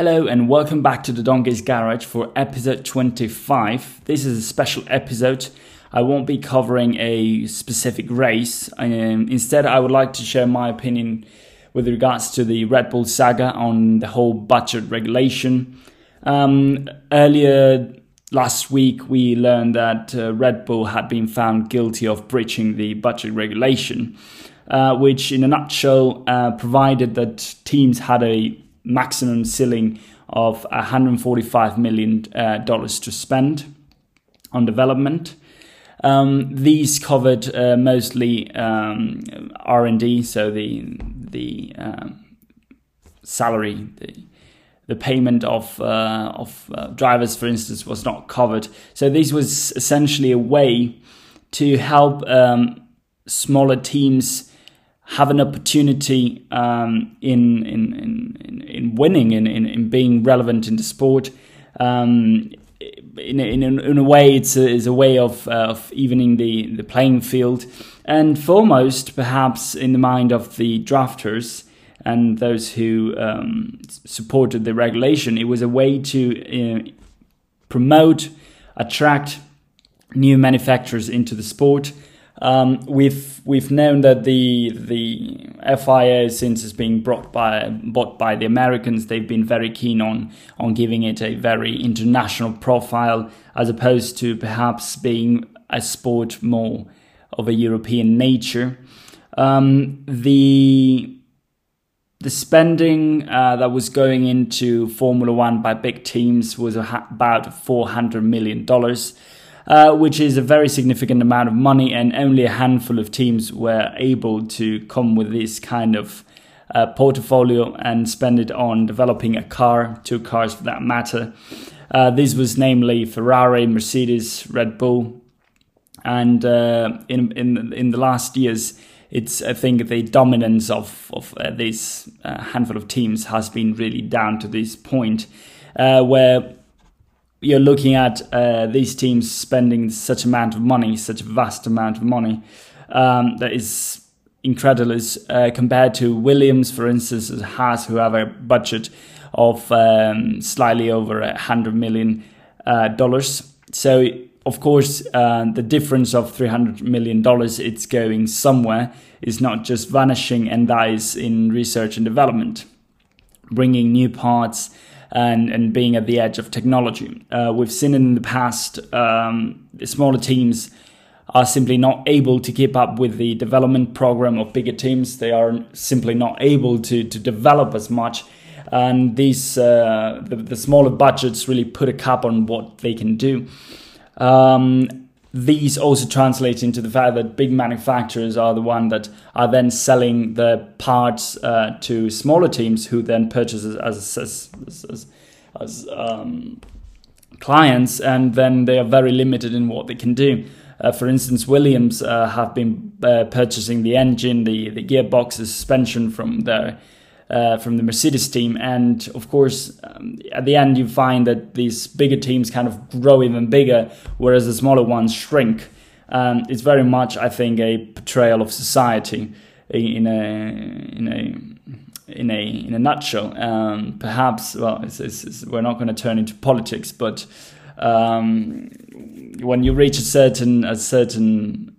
Hello and welcome back to the Donkey's Garage for episode 25. This is a special episode. I won't be covering a specific race. Um, instead, I would like to share my opinion with regards to the Red Bull saga on the whole budget regulation. Um, earlier last week, we learned that uh, Red Bull had been found guilty of breaching the budget regulation, uh, which, in a nutshell, uh, provided that teams had a maximum ceiling of 145 million uh, dollars to spend on development. Um, these covered uh, mostly um, R and D, so the the um, salary, the the payment of uh, of uh, drivers, for instance, was not covered. So this was essentially a way to help um, smaller teams have an opportunity um, in, in, in, in winning, in, in, in being relevant in the sport. Um, in, in, in a way, it's a, it's a way of, uh, of evening the, the playing field. And foremost, perhaps in the mind of the drafters and those who um, supported the regulation, it was a way to uh, promote, attract new manufacturers into the sport um, we've we've known that the the FIA since it's being brought by bought by the Americans, they've been very keen on on giving it a very international profile as opposed to perhaps being a sport more of a European nature. Um, the the spending uh, that was going into Formula One by big teams was about four hundred million dollars. Uh, which is a very significant amount of money, and only a handful of teams were able to come with this kind of uh, portfolio and spend it on developing a car, two cars for that matter. Uh, this was namely Ferrari, Mercedes, Red Bull, and uh, in in in the last years, it's I think the dominance of of uh, this uh, handful of teams has been really down to this point, where you're looking at uh, these teams spending such amount of money, such a vast amount of money, um, that is incredulous uh, compared to Williams, for instance, has who have a budget of um, slightly over a hundred million uh, dollars. So, of course, uh, the difference of three hundred million dollars it's going somewhere is not just vanishing, and that is in research and development, bringing new parts and, and being at the edge of technology. Uh, we've seen in the past um, smaller teams are simply not able to keep up with the development program of bigger teams. They are simply not able to, to develop as much. And these uh, the, the, smaller budgets really put a cap on what they can do. Um, these also translate into the fact that big manufacturers are the one that are then selling the parts uh, to smaller teams who then purchase as as, as, as um, clients, and then they are very limited in what they can do. Uh, for instance, Williams uh, have been uh, purchasing the engine, the the gearbox, the suspension from their uh, from the Mercedes team. And of course, um, at the end, you find that these bigger teams kind of grow even bigger, whereas the smaller ones shrink. Um, it's very much, I think, a portrayal of society in a in a in a in a nutshell. Um, perhaps, well, it's, it's, it's, we're not going to turn into politics, but um, when you reach a certain a certain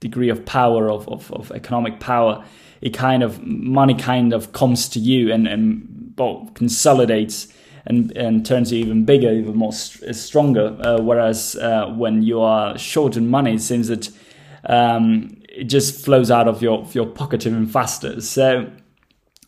degree of power of, of, of economic power, it kind of money kind of comes to you and and well, consolidates and and turns you even bigger, even more st- stronger. Uh, whereas uh, when you are short in money, it seems that um, it just flows out of your your pocket even faster. So.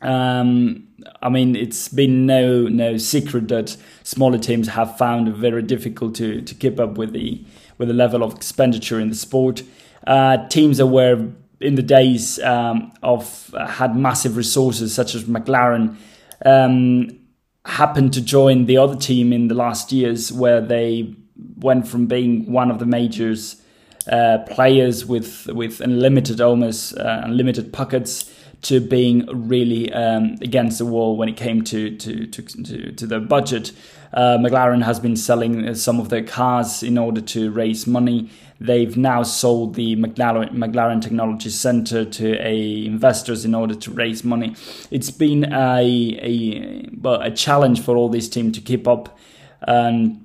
Um, I mean, it's been no no secret that smaller teams have found it very difficult to, to keep up with the with the level of expenditure in the sport. Uh, teams that were in the days um, of uh, had massive resources such as McLaren um, happened to join the other team in the last years where they went from being one of the majors uh, players with with unlimited almost uh, unlimited pockets to being really um, against the wall when it came to to to, to, to the budget. Uh, McLaren has been selling some of their cars in order to raise money. They've now sold the McLaren, McLaren Technology Center to a investors in order to raise money. It's been a a well, a challenge for all these teams to keep up. And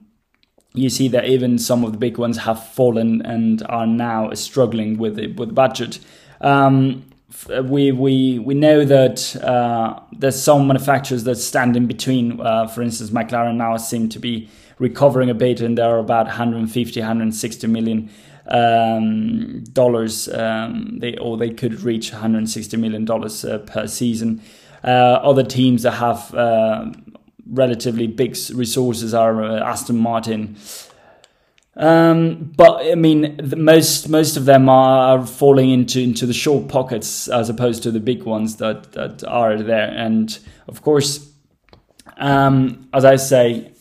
you see that even some of the big ones have fallen and are now struggling with the, with budget. Um, we we we know that uh, there's some manufacturers that stand in between. Uh, for instance, McLaren now seem to be recovering a bit, and there are about 150, 160 million um, dollars. Um, they or they could reach 160 million dollars uh, per season. Uh, other teams that have uh, relatively big resources are uh, Aston Martin. Um, but I mean, the, most most of them are falling into into the short pockets as opposed to the big ones that that are there. And of course, um, as I say,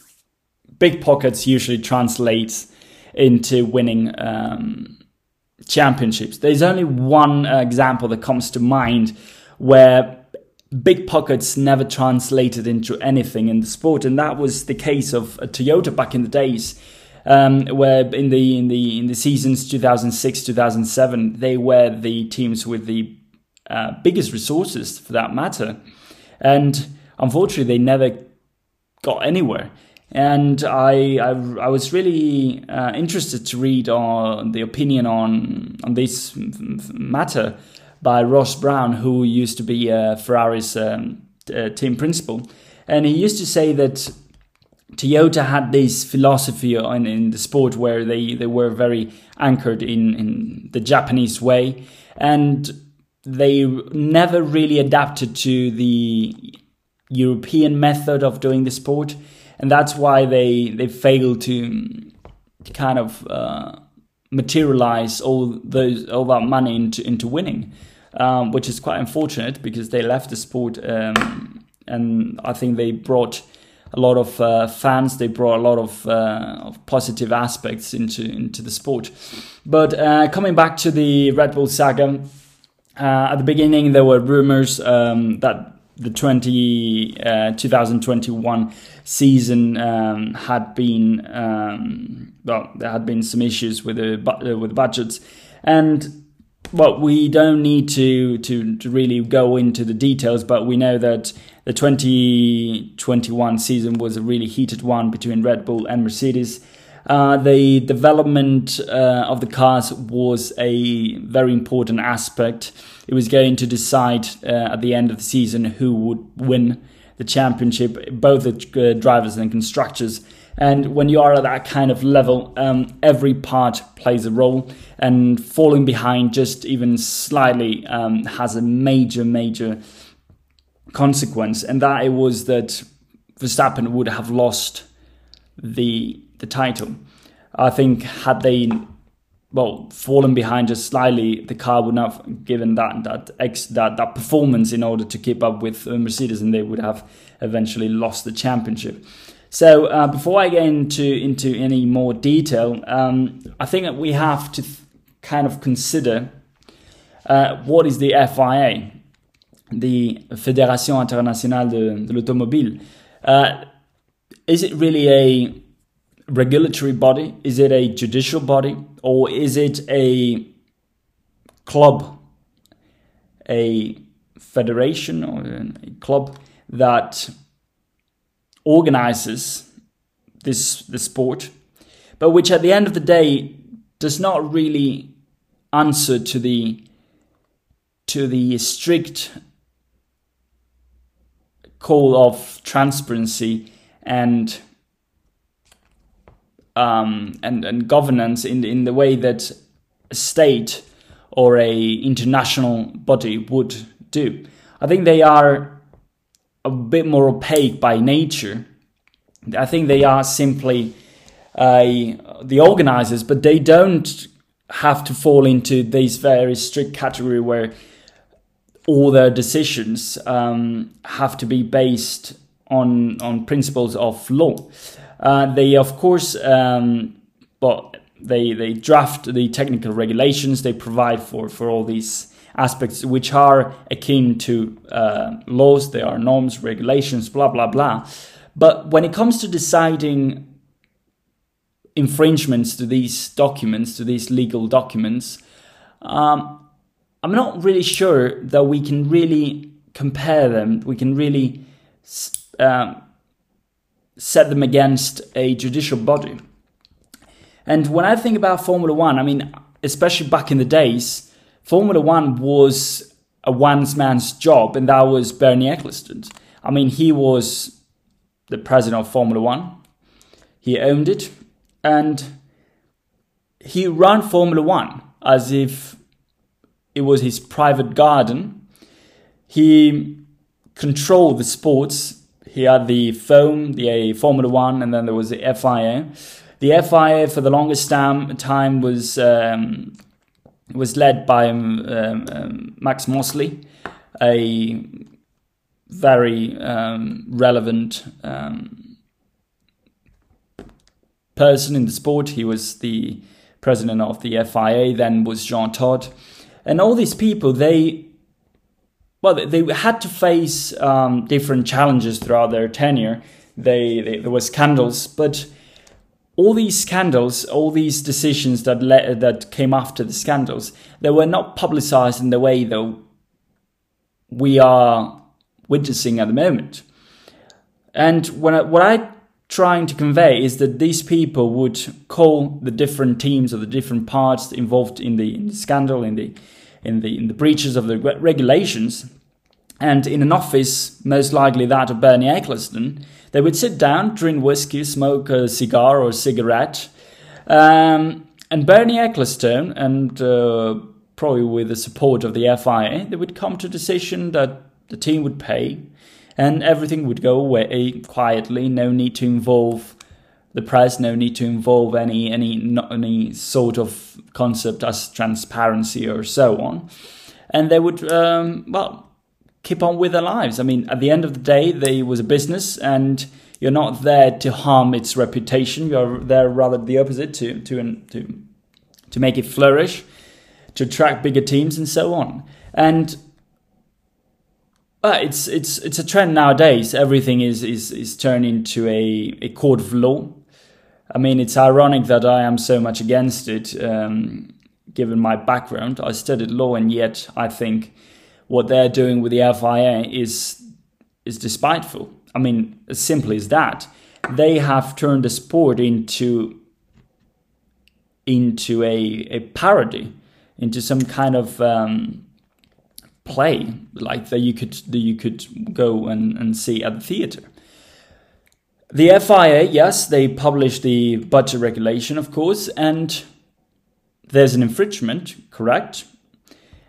big pockets usually translates into winning um, championships. There's only one example that comes to mind where big pockets never translated into anything in the sport, and that was the case of uh, Toyota back in the days. Um, where in the in the in the seasons 2006 2007 they were the teams with the uh, biggest resources for that matter and unfortunately they never got anywhere and I I, I was really uh, interested to read on the opinion on on this matter by Ross Brawn, who used to be uh, Ferrari's um, uh, team principal, and he used to say that Toyota had this philosophy in, in the sport where they, they were very anchored in, in the Japanese way, and they never really adapted to the European method of doing the sport and that's why they they failed to, to kind of uh, materialize all those all that money into into winning, um, which is quite unfortunate because they left the sport um, and I think they brought a lot of uh, fans. They brought a lot of, uh, of, positive aspects into into the sport. But uh, coming back to the Red Bull saga, uh, at the beginning there were rumors um, that the 20, uh, 2021 season um, had been um, well there had been some issues with the uh, with budgets. And well we don't need to, to to really go into the details but we know that the 2021 season was a really heated one between Red Bull and Mercedes uh, the development uh, of the cars was a very important aspect. It was going to decide uh, at the end of the season who would win the championship, both the uh, drivers and constructors. And when you are at that kind of level, um, every part plays a role, and falling behind just even slightly um, has a major, major consequence. And that it was that Verstappen would have lost the the title. I think had they well fallen behind just slightly, the car would not have given that that ex, that that performance in order to keep up with Mercedes, and they would have eventually lost the championship. So uh, before I get into into any more detail, um, I think that we have to th- kind of consider uh, what is the FIA, the Fédération Internationale de, de l'Automobile. Uh, is it really a regulatory body? Is it a judicial body? Or is it a club, a federation, or a club that organizes this the sport, but which at the end of the day does not really answer to the to the strict call of transparency and um, and, and governance in, in the way that a state or a international body would do. I think they are a bit more opaque by nature. I think they are simply uh, the organizers, but they don't have to fall into this very strict category where all their decisions um, have to be based on on principles of law. Uh, they, of course, um, but they they draft the technical regulations. They provide for for all these aspects which are akin to uh, laws, there are norms, regulations, blah, blah, blah. But when it comes to deciding infringements to these documents, to these legal documents, um, I'm not really sure that we can really compare them. We can really um, set them against a judicial body. And when I think about Formula One, I mean, especially back in the days, Formula One was a one man's job, and that was Bernie Ecclestone. I mean, he was the president of Formula One, he owned it, and he ran Formula One as if it was his private garden. He controlled the sports. He had the FOM, the Formula One, and then there was the FIA. The FIA for the longest time was um, was led by um, um, Max Mosley, a very um, relevant um, person in the sport. He was the president of the FIA, then was Jean Todt. And all these people, they well, they had to face um, different challenges throughout their tenure. They, they, there were scandals, but all these scandals, all these decisions that le- that came after the scandals, they were not publicized in the way that we are witnessing at the moment. And when I, what I'm trying to convey is that these people would call the different teams or the different parts involved in the, in the scandal, in the in the in the breaches of the regulations, and in an office, most likely that of Bernie Ecclestone, they would sit down, drink whiskey, smoke a cigar or a cigarette, um, and Bernie Ecclestone, and uh, probably with the support of the FIA, they would come to a decision that the team would pay, and everything would go away quietly. No need to involve the press, no need to involve any any any sort of concept as transparency or so on, and they would um, well keep on with their lives. I mean, at the end of the day, they was a business, and you're not there to harm its reputation. You're there rather the opposite to to to to make it flourish, to attract bigger teams, and so on. And uh, it's it's it's a trend nowadays. Everything is is is turned into a a court of law. I mean, it's ironic that I am so much against it, um, given my background. I studied law, and yet I think what they're doing with the FIA is is despiteful. I mean, as simply as that. They have turned the sport into into a, a parody, into some kind of um, play like that you could that you could go and, and see at the theater. The FIA, yes, they publish the budget regulation, of course, and there's an infringement, correct?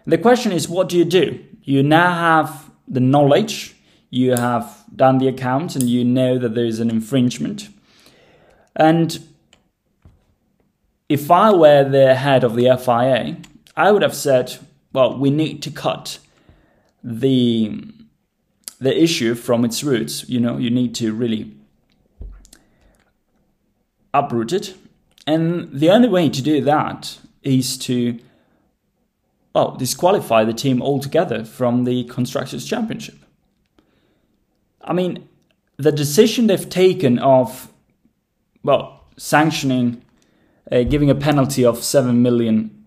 The question is, what do you do? You now have the knowledge, you have done the accounts, and you know that there is an infringement. And if I were the head of the FIA, I would have said, well, we need to cut the the issue from its roots. You know, you need to really uproot it. And the only way to do that is to well, disqualify the team altogether from the Constructors' Championship. I mean, the decision they've taken of, well, sanctioning, uh, giving a penalty of $7 million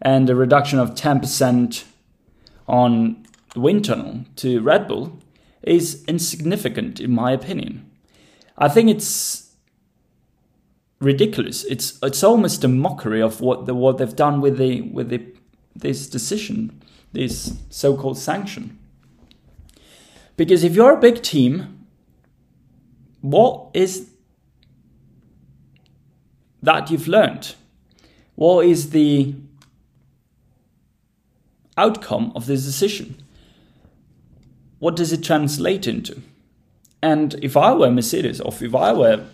and a reduction of 10% on the wind tunnel to Red Bull is insignificant, in my opinion. I think it's ridiculous. It's it's almost a mockery of what the what they've done with the with the this decision, this so-called sanction. Because if you're a big team, what is that you've learned? What is the outcome of this decision? What does it translate into? And if I were Mercedes, or if I were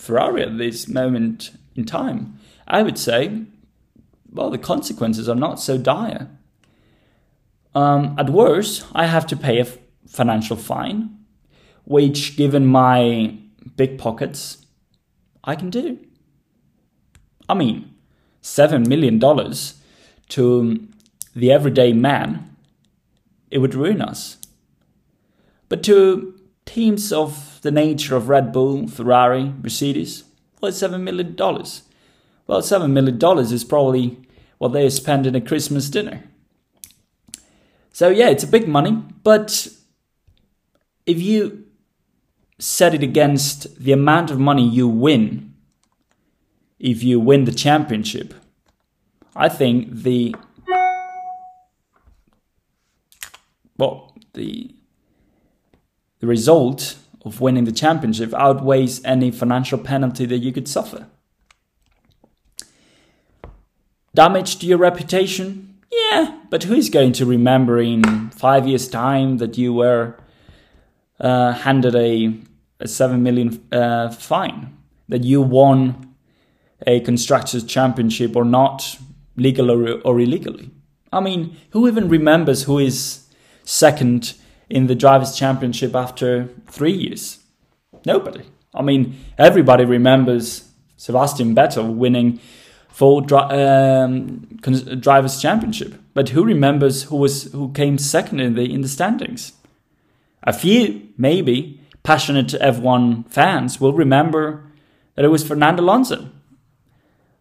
Ferrari at this moment in time, I would say, well, the consequences are not so dire. Um, at worst, I have to pay a f- financial fine, which, given my big pockets, I can do. I mean, $7 million to the everyday man, it would ruin us. But to teams of the nature of Red Bull, Ferrari, Mercedes, well, it's $7 million. Well, $7 million is probably what they spend in a Christmas dinner. So, yeah, it's a big money, but if you set it against the amount of money you win if you win the championship, I think the well the the result of winning the championship outweighs any financial penalty that you could suffer. Damage to your reputation? Yeah, but who is going to remember in five years' time that you were uh, handed a, a seven million uh, fine, that you won a constructors championship or not, legal or, or illegally? I mean, who even remembers who is second in the drivers' championship after three years? Nobody. I mean, everybody remembers Sebastian Vettel winning full dri- um, drivers' championship, but who remembers who was who came second in the in the standings? A few, maybe, passionate F1 fans will remember that it was Fernando Alonso.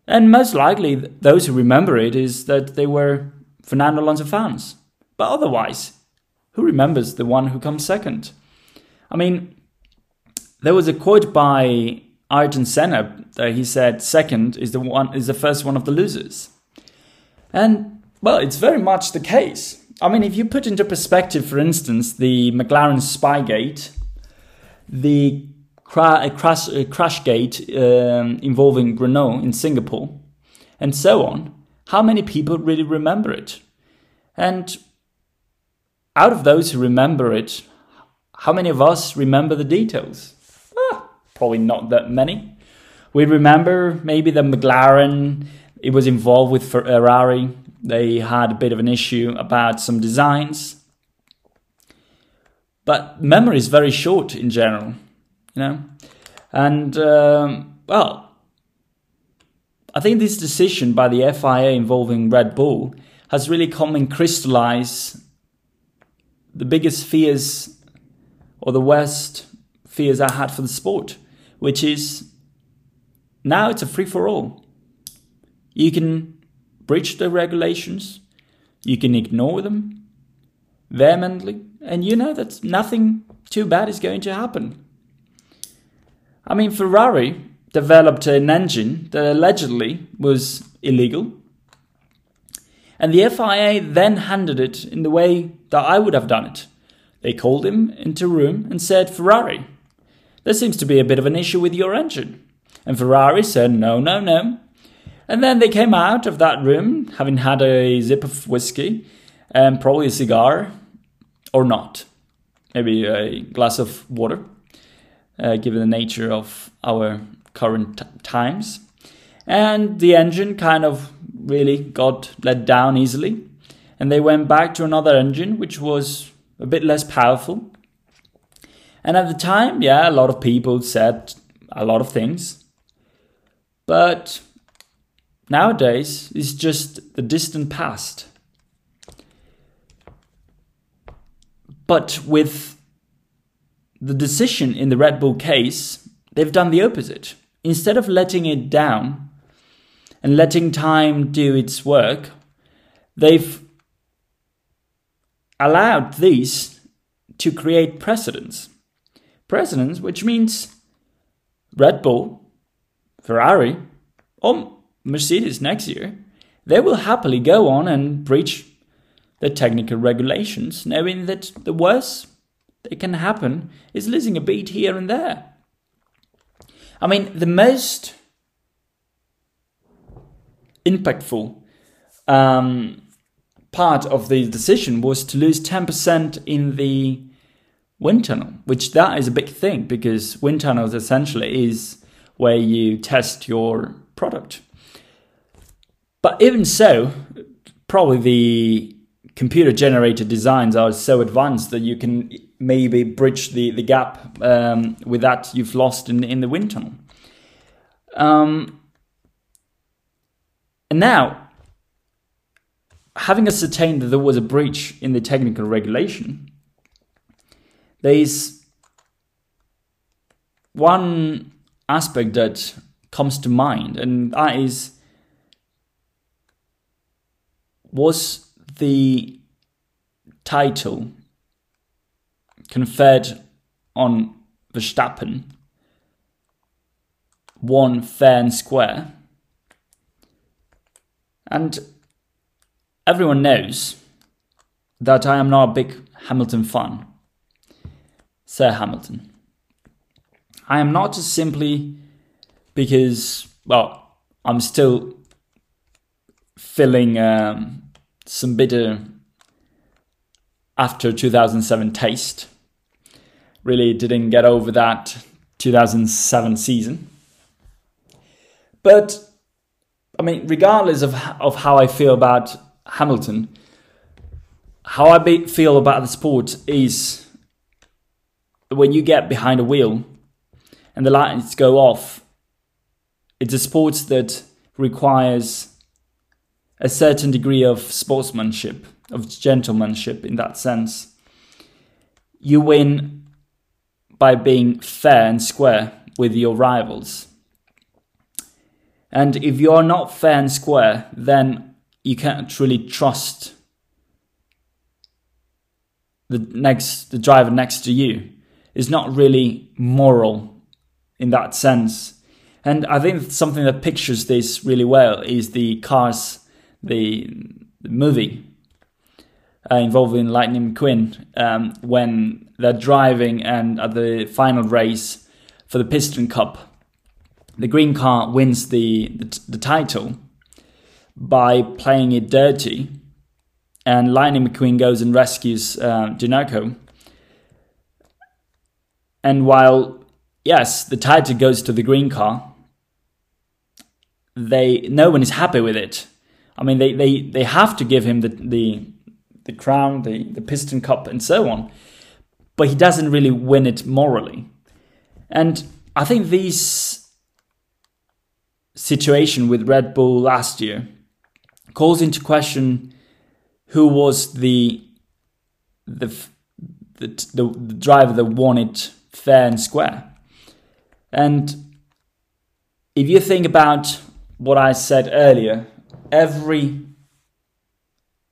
And most likely, those who remember it is that they were Fernando Alonso fans. But otherwise, who remembers the one who comes second? I mean, there was a quote by Ayrton Senna that he said second is the one is the first one of the losers. And well, it's very much the case. I mean, if you put into perspective, for instance, the McLaren Spygate, the cra- crash, uh, Crashgate um, involving Renault in Singapore, and so on, how many people really remember it? And out of those who remember it, how many of us remember the details? Ah, probably not that many. We remember maybe the McLaren, it was involved with Ferrari, they had a bit of an issue about some designs. But memory is very short in general, you know? And, um, well, I think this decision by the FIA involving Red Bull has really come and crystallized the biggest fears or the worst fears I had for the sport, which is now it's a free for all. You can breach the regulations, you can ignore them vehemently, and you know that nothing too bad is going to happen. I mean, Ferrari developed an engine that allegedly was illegal, and the FIA then handed it in the way that I would have done it. They called him into a room and said, Ferrari, there seems to be a bit of an issue with your engine. And Ferrari said, no, no, no, and then they came out of that room having had a zip of whiskey and probably a cigar or not. Maybe a glass of water, uh, given the nature of our current t- times. And the engine kind of really got let down easily. And they went back to another engine, which was a bit less powerful. And at the time, yeah, a lot of people said a lot of things. But Nowadays, it's just the distant past. But with the decision in the Red Bull case, they've done the opposite. Instead of letting it down and letting time do its work, they've allowed these to create precedents. Precedents, which means Red Bull, Ferrari, or Mercedes next year, they will happily go on and breach the technical regulations, knowing that the worst that can happen is losing a beat here and there. I mean, the most impactful um, part of the decision was to lose 10% in the wind tunnel, which that is a big thing because wind tunnels essentially is where you test your product. But even so, probably the computer generated designs are so advanced that you can maybe bridge the, the gap um, with that you've lost in, in the wind tunnel. Um, and now, having ascertained that there was a breach in the technical regulation, there is one aspect that comes to mind, and that is was the title conferred on Verstappen won fair and square. And everyone knows that I am not a big Hamilton fan. Sir Hamilton. I am not just simply because, well, I'm still feeling um, some bitter after 2007 taste. Really didn't get over that 2007 season. But I mean, regardless of of how I feel about Hamilton, how I be, feel about the sport is when you get behind a wheel and the lights go off. It's a sport that requires a certain degree of sportsmanship, of gentlemanship in that sense. You win by being fair and square with your rivals. And if you are not fair and square, then you can't truly trust the next the driver next to you. Is not really moral in that sense. And I think something that pictures this really well is the Cars, the, the movie uh, involving Lightning McQueen, um, when they're driving and at the final race for the Piston Cup, the green car wins the, the, the title by playing it dirty, and Lightning McQueen goes and rescues uh, And while yes, the title goes to the green car, they no one is happy with it. I mean, they, they, they have to give him the, the the crown, the, the piston cup, and so on, but he doesn't really win it morally. And I think these situation with Red Bull last year calls into question who was the the the, the, the driver that won it fair and square. And if you think about what I said earlier, every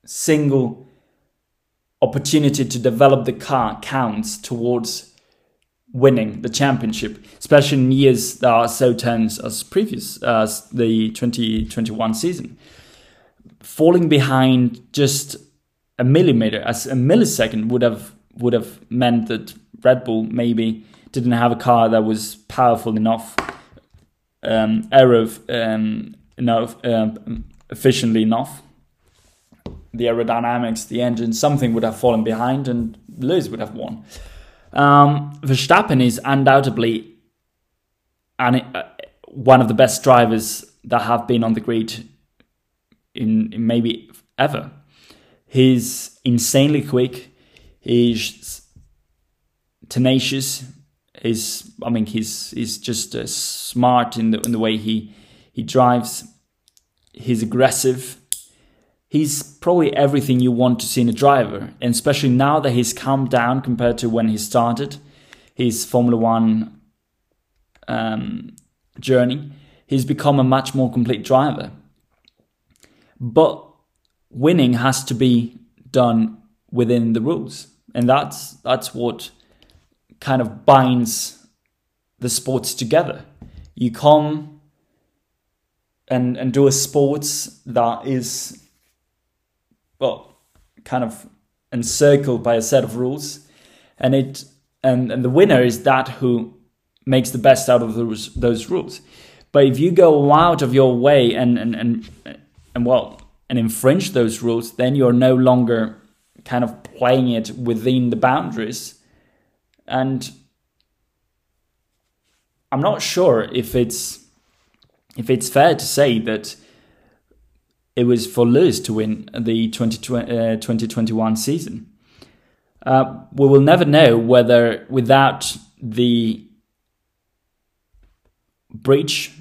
single opportunity to develop the car counts towards winning the championship, especially in years that are so tense as previous as the 2021 season. Falling behind just a millimeter, as a millisecond would have would have meant that Red Bull maybe didn't have a car that was powerful enough, um, aero um, enough, um, efficiently enough. The aerodynamics, the engine, something would have fallen behind, and Lewis would have won. Um, Verstappen is undoubtedly uh, one of the best drivers that have been on the grid in, in maybe ever. He's insanely quick. He's tenacious. He's, I mean, he's he's just uh, smart in the in the way he he drives. He's aggressive he's probably everything you want to see in a driver, and especially now that he's calmed down compared to when he started his Formula One um, journey. He's become a much more complete driver. But winning has to be done within the rules, and that's that's what kind of binds the sports together. You come and and do a sports that is well, kind of encircled by a set of rules, and it and and the winner is that who makes the best out of those those rules. But if you go out of your way and and and and well and infringe those rules, then you're no longer kind of playing it within the boundaries. And I'm not sure if it's if it's fair to say that it was for Lewis to win the 2020, uh, 2021 season. Uh, we will never know whether without the breach,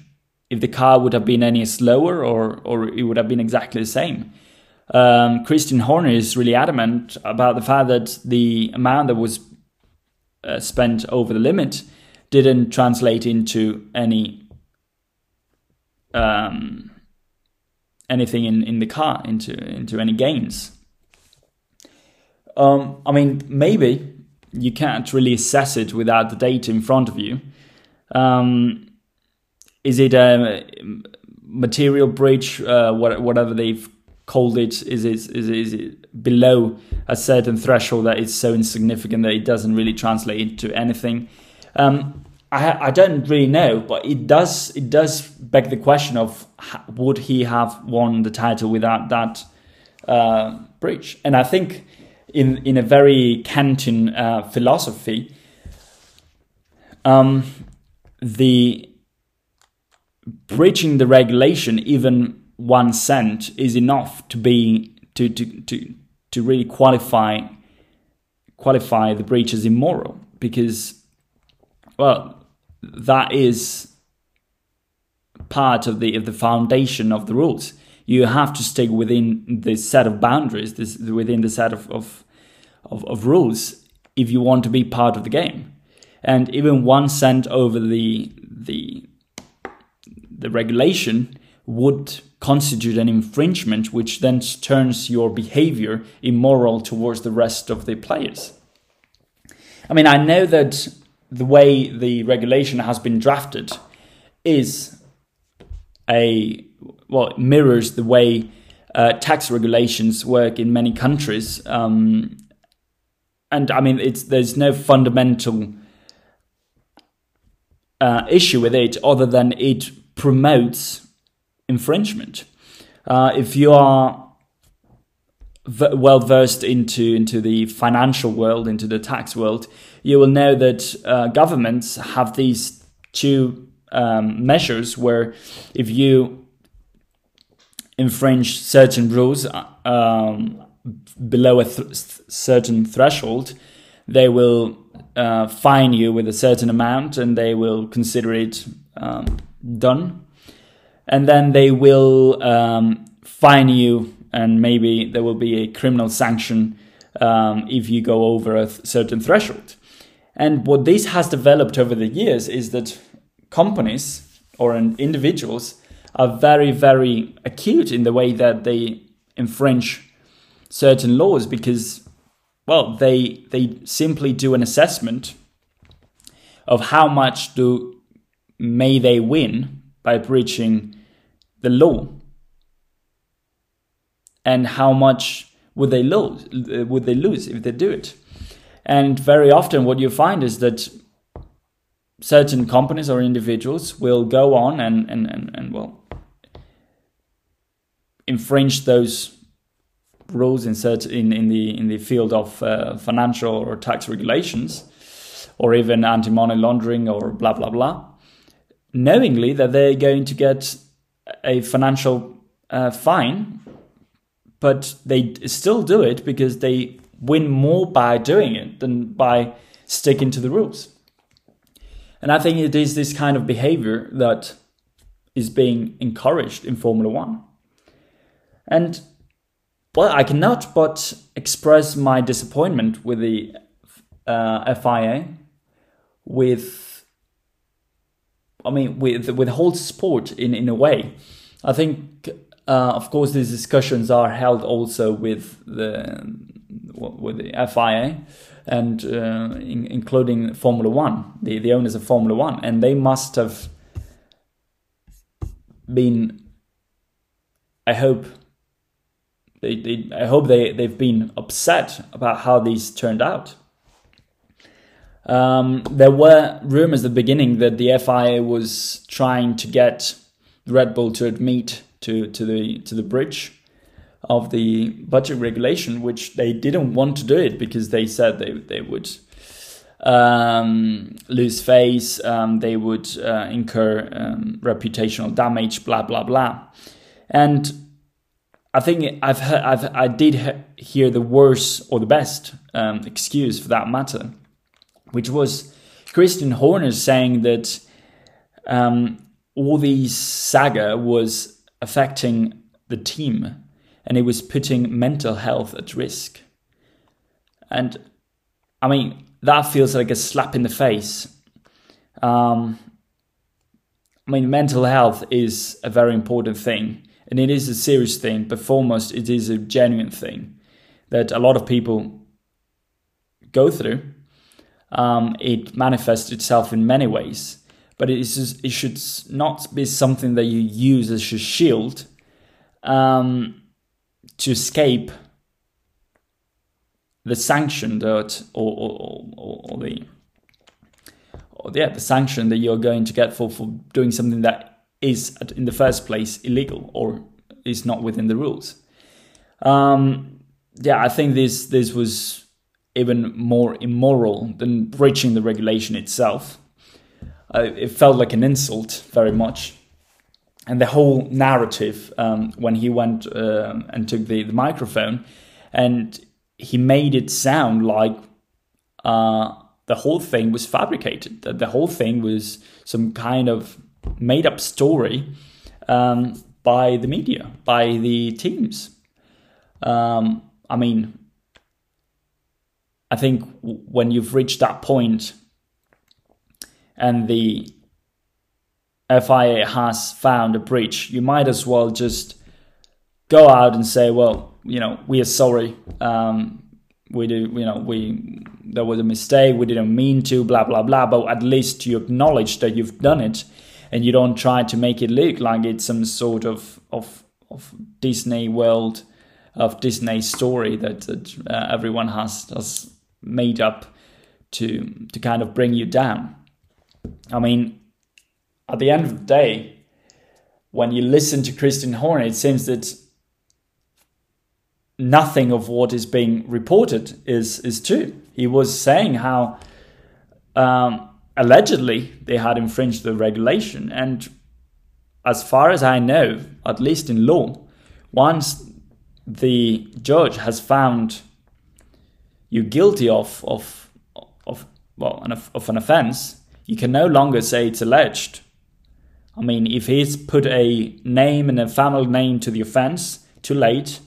if the car would have been any slower or, or it would have been exactly the same. um, Christian Horner is really adamant about the fact that the amount that was uh, spent over the limit didn't translate into any um, anything in, in the car into into any gains. Um, I mean, maybe you can't really assess it without the data in front of you. Um, is it a material breach, uh, whatever they've called it? Is it, is it, is it below a certain threshold that is so insignificant that it doesn't really translate into anything? Um, I, I don't really know, but it does it does beg the question of would he have won the title without that uh, breach? And I think in in a very Kantian uh, philosophy, um, the breaching the regulation even one cent is enough to be to to to, to really qualify qualify the breach as immoral because well that is part of the of the foundation of the rules you have to stick within the set of boundaries, this, within the set of, of, of, of rules, if you want to be part of the game. And even one cent over the the the regulation would constitute an infringement, which then turns your behavior immoral towards the rest of the players. I mean, I know that the way the regulation has been drafted is a well it mirrors the way uh, tax regulations work in many countries. Um, and I mean, it's there's no fundamental uh, issue with it other than it promotes infringement. Uh, if you are well versed into into the financial world, into the tax world, you will know that uh, governments have these two um, measures where if you infringe certain rules uh, um, below a th- certain threshold, they will uh, fine you with a certain amount and they will consider it um, done. And then they will um, fine you, and maybe there will be a criminal sanction um, if you go over a th- certain threshold. And what this has developed over the years is that companies or individuals are very, very acute in the way that they infringe certain laws because, well, they they simply do an assessment of how much do may they win by breaching the law. And how much would they lose would they lose if they do it and very often what you find is that certain companies or individuals will go on and and and, and well infringe those rules in, certain, in, in the in the field of uh, financial or tax regulations, or even anti-money laundering or blah blah blah, knowingly that they're going to get a financial uh, fine, but they still do it because they win more by doing it than by sticking to the rules. And I think it is this kind of behavior that is being encouraged in Formula One. And well, I cannot but express my disappointment with the uh, FIA, with I mean with with the whole sport in in a way. I think, uh, of course, these discussions are held also with the with the FIA and uh, in, including Formula One, the the owners of Formula One, and they must have been. I hope they, they, I hope they, they've been upset about how these turned out. Um, there were rumors at the beginning that the FIA was trying to get Red Bull to admit to, to the to the bridge of the budget regulation, which they didn't want to do it because they said they they would um, lose face, um, they would uh, incur um, reputational damage, blah blah blah, and I think I've heard, I've I did hear the worst or the best um, excuse for that matter, which was Christian Horner saying that um, all these saga was affecting the team, and it was putting mental health at risk. And I mean, that feels like a slap in the face. Um, I mean, mental health is a very important thing, and it is a serious thing, but foremost, it is a genuine thing that a lot of people go through. Um, it manifests itself in many ways, but it, is, it should not be something that you use as a shield um, to escape the sanction that or, or, or, or the or yeah the sanction that you're going to get for for doing something that is in the first place illegal or is not within the rules. Um, yeah, I think this this was even more immoral than breaching the regulation itself. Uh, it felt like an insult very much. And the whole narrative um, when he went uh, and took the, the microphone and he made it sound like uh, the whole thing was fabricated, that the whole thing was some kind of made up story um, by the media, by the teams. Um, I mean, I think when you've reached that point and the FIA has found a breach, you might as well just go out and say, well, you know, we are sorry. Um, we do, you know, we there was a mistake. We didn't mean to, blah blah blah. But at least you acknowledge that you've done it, and you don't try to make it look like it's some sort of of of Disney world, of Disney story that, that uh, everyone has has made up to to kind of bring you down. I mean, at the end of the day, when you listen to Christian Horner, it seems that nothing of what is being reported is is true. He was saying how um, allegedly they had infringed the regulation, and as far as I know, at least in law, once the judge has found you guilty of of of well of an offence, you can no longer say it's alleged. I mean, if he's put a name and a family name to the offence, too late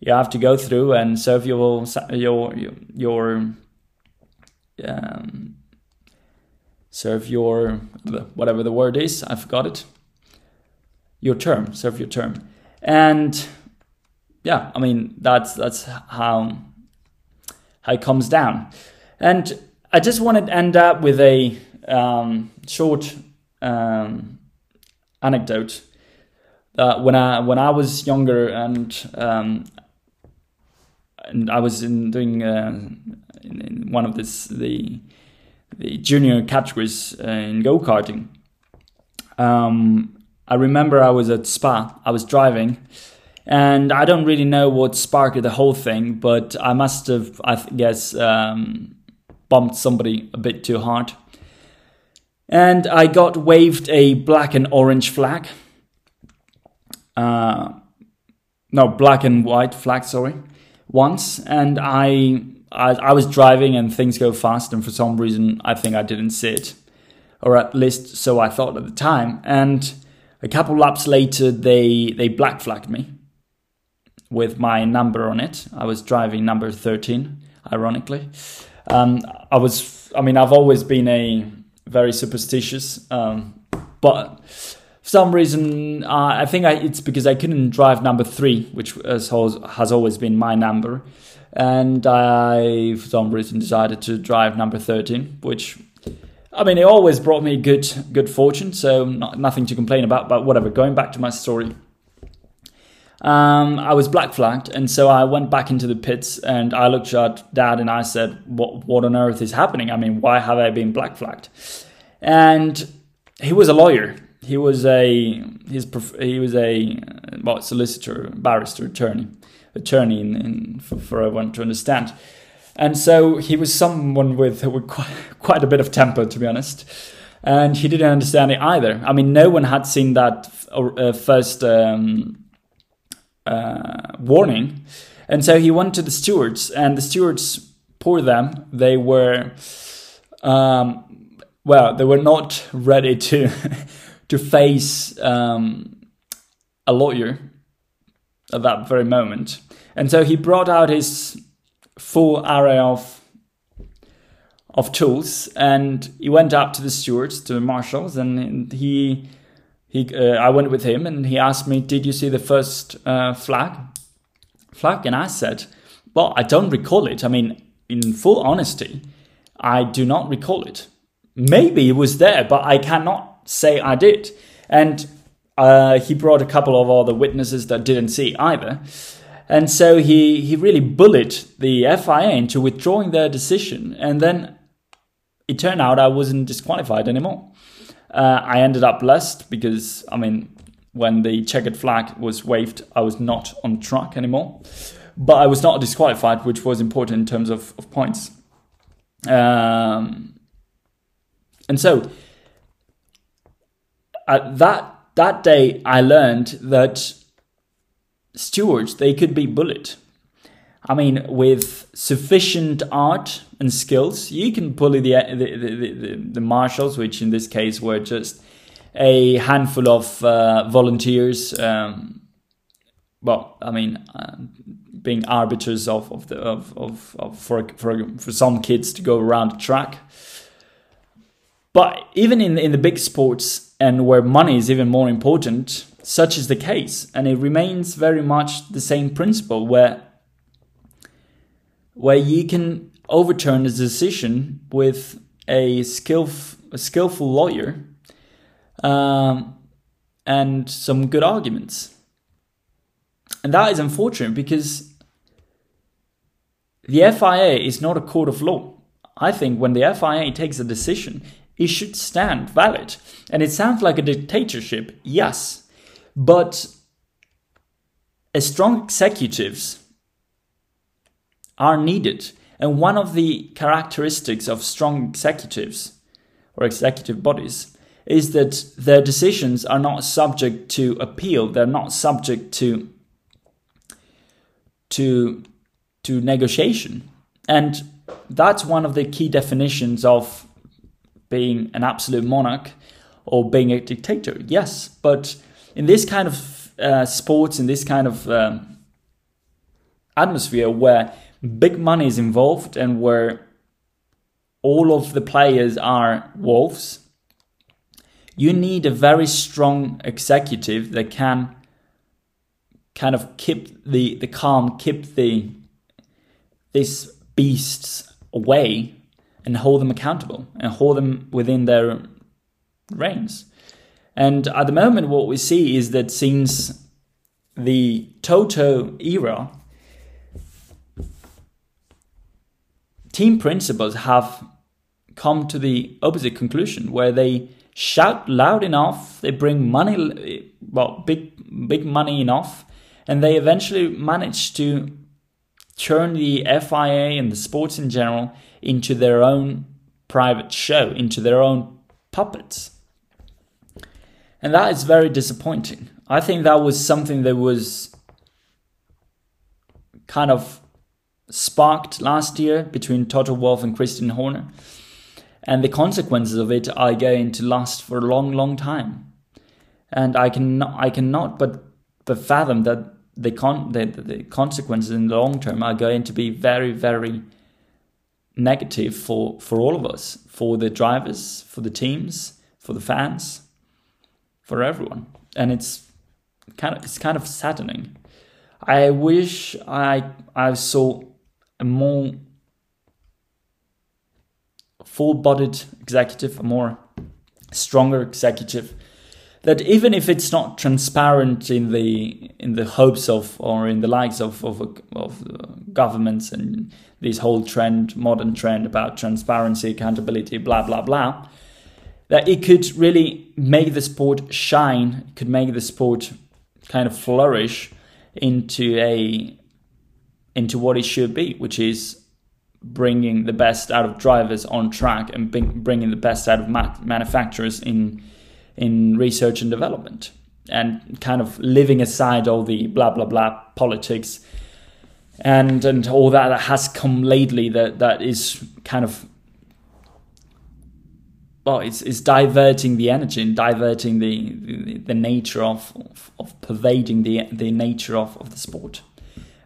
you have to go through and serve your your your um, serve your whatever the word is. I forgot it. Your term, serve your term, and yeah, I mean that's that's how how it comes down. And I just wanted to end up with a um, short um, anecdote. Uh, when I when I was younger and um, and I was in doing uh, in, in, one of this the the junior categories uh, in go karting. Um, I remember I was at Spa. I was driving, and I don't really know what sparked the whole thing, but I must have, I guess, um, bumped somebody a bit too hard, and I got waved a black and orange flag. Uh, no, black and white flag. Sorry once, and I, I, I was driving and things go fast, and for some reason I think I didn't see it, or at least so I thought at the time. And a couple laps later, they they black flagged me with my number on it. I was driving number thirteen, ironically. Um, I was, I mean, I've always been a very superstitious, um, but for some reason, uh, I think I, it's because I couldn't drive number three, which has, has always been my number. And I, for some reason, decided to drive number 13, which, I mean, it always brought me good good fortune, so not, nothing to complain about, but whatever. Going back to my story. Um, I was black flagged, and so I went back into the pits and I looked at dad and I said, "What what on earth is happening? I mean, why have I been black flagged?" And he was a lawyer, he was a his he was a well, solicitor, barrister, attorney, attorney in, in for, for, everyone to understand. And so he was someone with, with quite, quite a bit of temper, to be honest. And he didn't understand it either. I mean, no one had seen that uh, first um, uh, warning. And so he went to the stewards, and the stewards, poor them, they were, um, well, they were not ready to to face um, a lawyer at that very moment. And so he brought out his full array of of tools, and he went up to the stewards, to the marshals, and he he uh, I went with him, and he asked me, "Did you see the first uh, flag?" Flag, and I said, "Well, I don't recall it. I mean, in full honesty, I do not recall it. Maybe it was there, but I cannot say I did." And uh, he brought a couple of other witnesses that didn't see either. And so he, he really bullied the FIA into withdrawing their decision. And then it turned out I wasn't disqualified anymore. Uh, I ended up blessed because, I mean, when the checkered flag was waved, I was not on track anymore. But I was not disqualified, which was important in terms of, of points. Um, and so, at that that day, I learned that stewards they could be bullied. I mean, with sufficient art and skills, you can bully the the, the, the, the marshals, which in this case were just a handful of uh, volunteers. Um, well, I mean, uh, being arbiters of of the of, of, of for for for some kids to go around the track. But even in in the big sports and where money is even more important, such is the case, and it remains very much the same principle where where you can overturn a decision with a skillful, a skillful lawyer um, and some good arguments. And that is unfortunate because the FIA is not a court of law. I think when the FIA takes a decision, it should stand valid. And it sounds like a dictatorship, yes, but as strong executives are needed. And one of the characteristics of strong executives or executive bodies is that their decisions are not subject to appeal, they're not subject to to to negotiation. And that's one of the key definitions of being an absolute monarch or being a dictator. Yes, but in this kind of uh, sports, in this kind of um, atmosphere where big money is involved and where all of the players are wolves, you need a very strong executive that can kind of keep the, the calm, keep the these beasts away and hold them accountable and hold them within their reins. And at the moment, what we see is that since the Toto era, team principals have come to the opposite conclusion where they shout loud enough, they bring money, well, big, big money enough, and they eventually manage to turn the FIA and the sports in general into their own private show, into their own puppets. And that is very disappointing. I think that was something that was kind of sparked last year between Toto Wolff and Christian Horner. And the consequences of it are going to last for a long, long time. And I can I cannot but but fathom that the con the, the consequences in the long term are going to be very, very negative for, for all of us, for the drivers, for the teams, for the fans, for everyone. And it's kind of it's kind of saddening. I wish I I saw a more full-bodied executive, a more stronger executive that even if it's not transparent in the in the hopes of or in the likes of of, of governments and this whole trend modern trend about transparency accountability blah blah blah that it could really make the sport shine could make the sport kind of flourish into a into what it should be which is bringing the best out of drivers on track and bringing the best out of manufacturers in in research and development and kind of living aside all the blah blah blah politics and and all that that has come lately that that is kind of well, it's, it's diverting the energy and diverting the, the, the nature of, of, of, pervading the, the nature of, of the sport.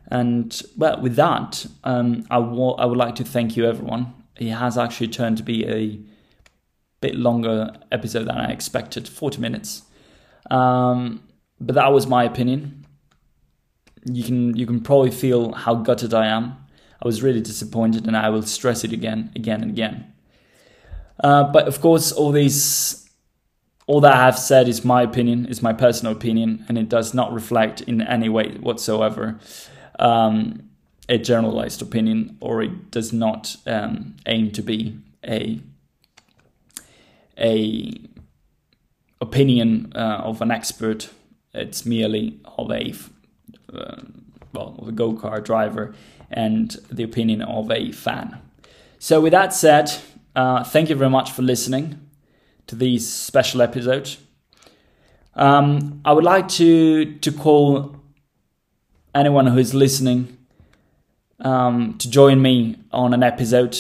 And well, with that, um, I, I would like to thank you, everyone. It has actually turned to be a bit longer episode than I expected 40 minutes. Um, but that was my opinion. You can you can probably feel how gutted I am. I was really disappointed, and I will stress it again, again and again. Uh, but of course, all these, all that I have said is my opinion, is my personal opinion, and it does not reflect in any way whatsoever um, a generalized opinion, or it does not um, aim to be a a opinion uh, of an expert. It's merely of a uh, well, of a go kart driver and the opinion of a fan. So, with that said, uh, thank you very much for listening to these special episode. Um, I would like to to call anyone who is listening um, to join me on an episode,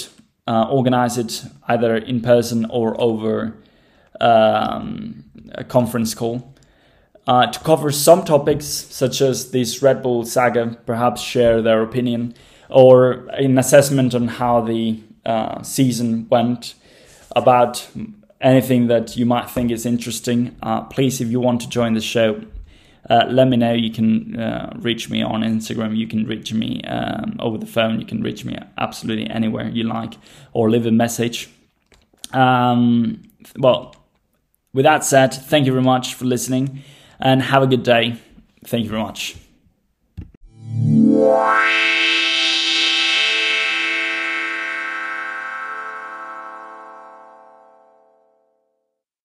uh, organize it either in person or over um, a conference call. Uh, to cover some topics such as this Red Bull saga, perhaps share their opinion or an assessment on how the uh, season went, about anything that you might think is interesting. Uh, please, if you want to join the show, uh, let me know. You can uh, reach me on Instagram. You can reach me um, over the phone. You can reach me absolutely anywhere you like, or leave a message. Um, well, with that said, thank you very much for listening, and have a good day. Thank you very much.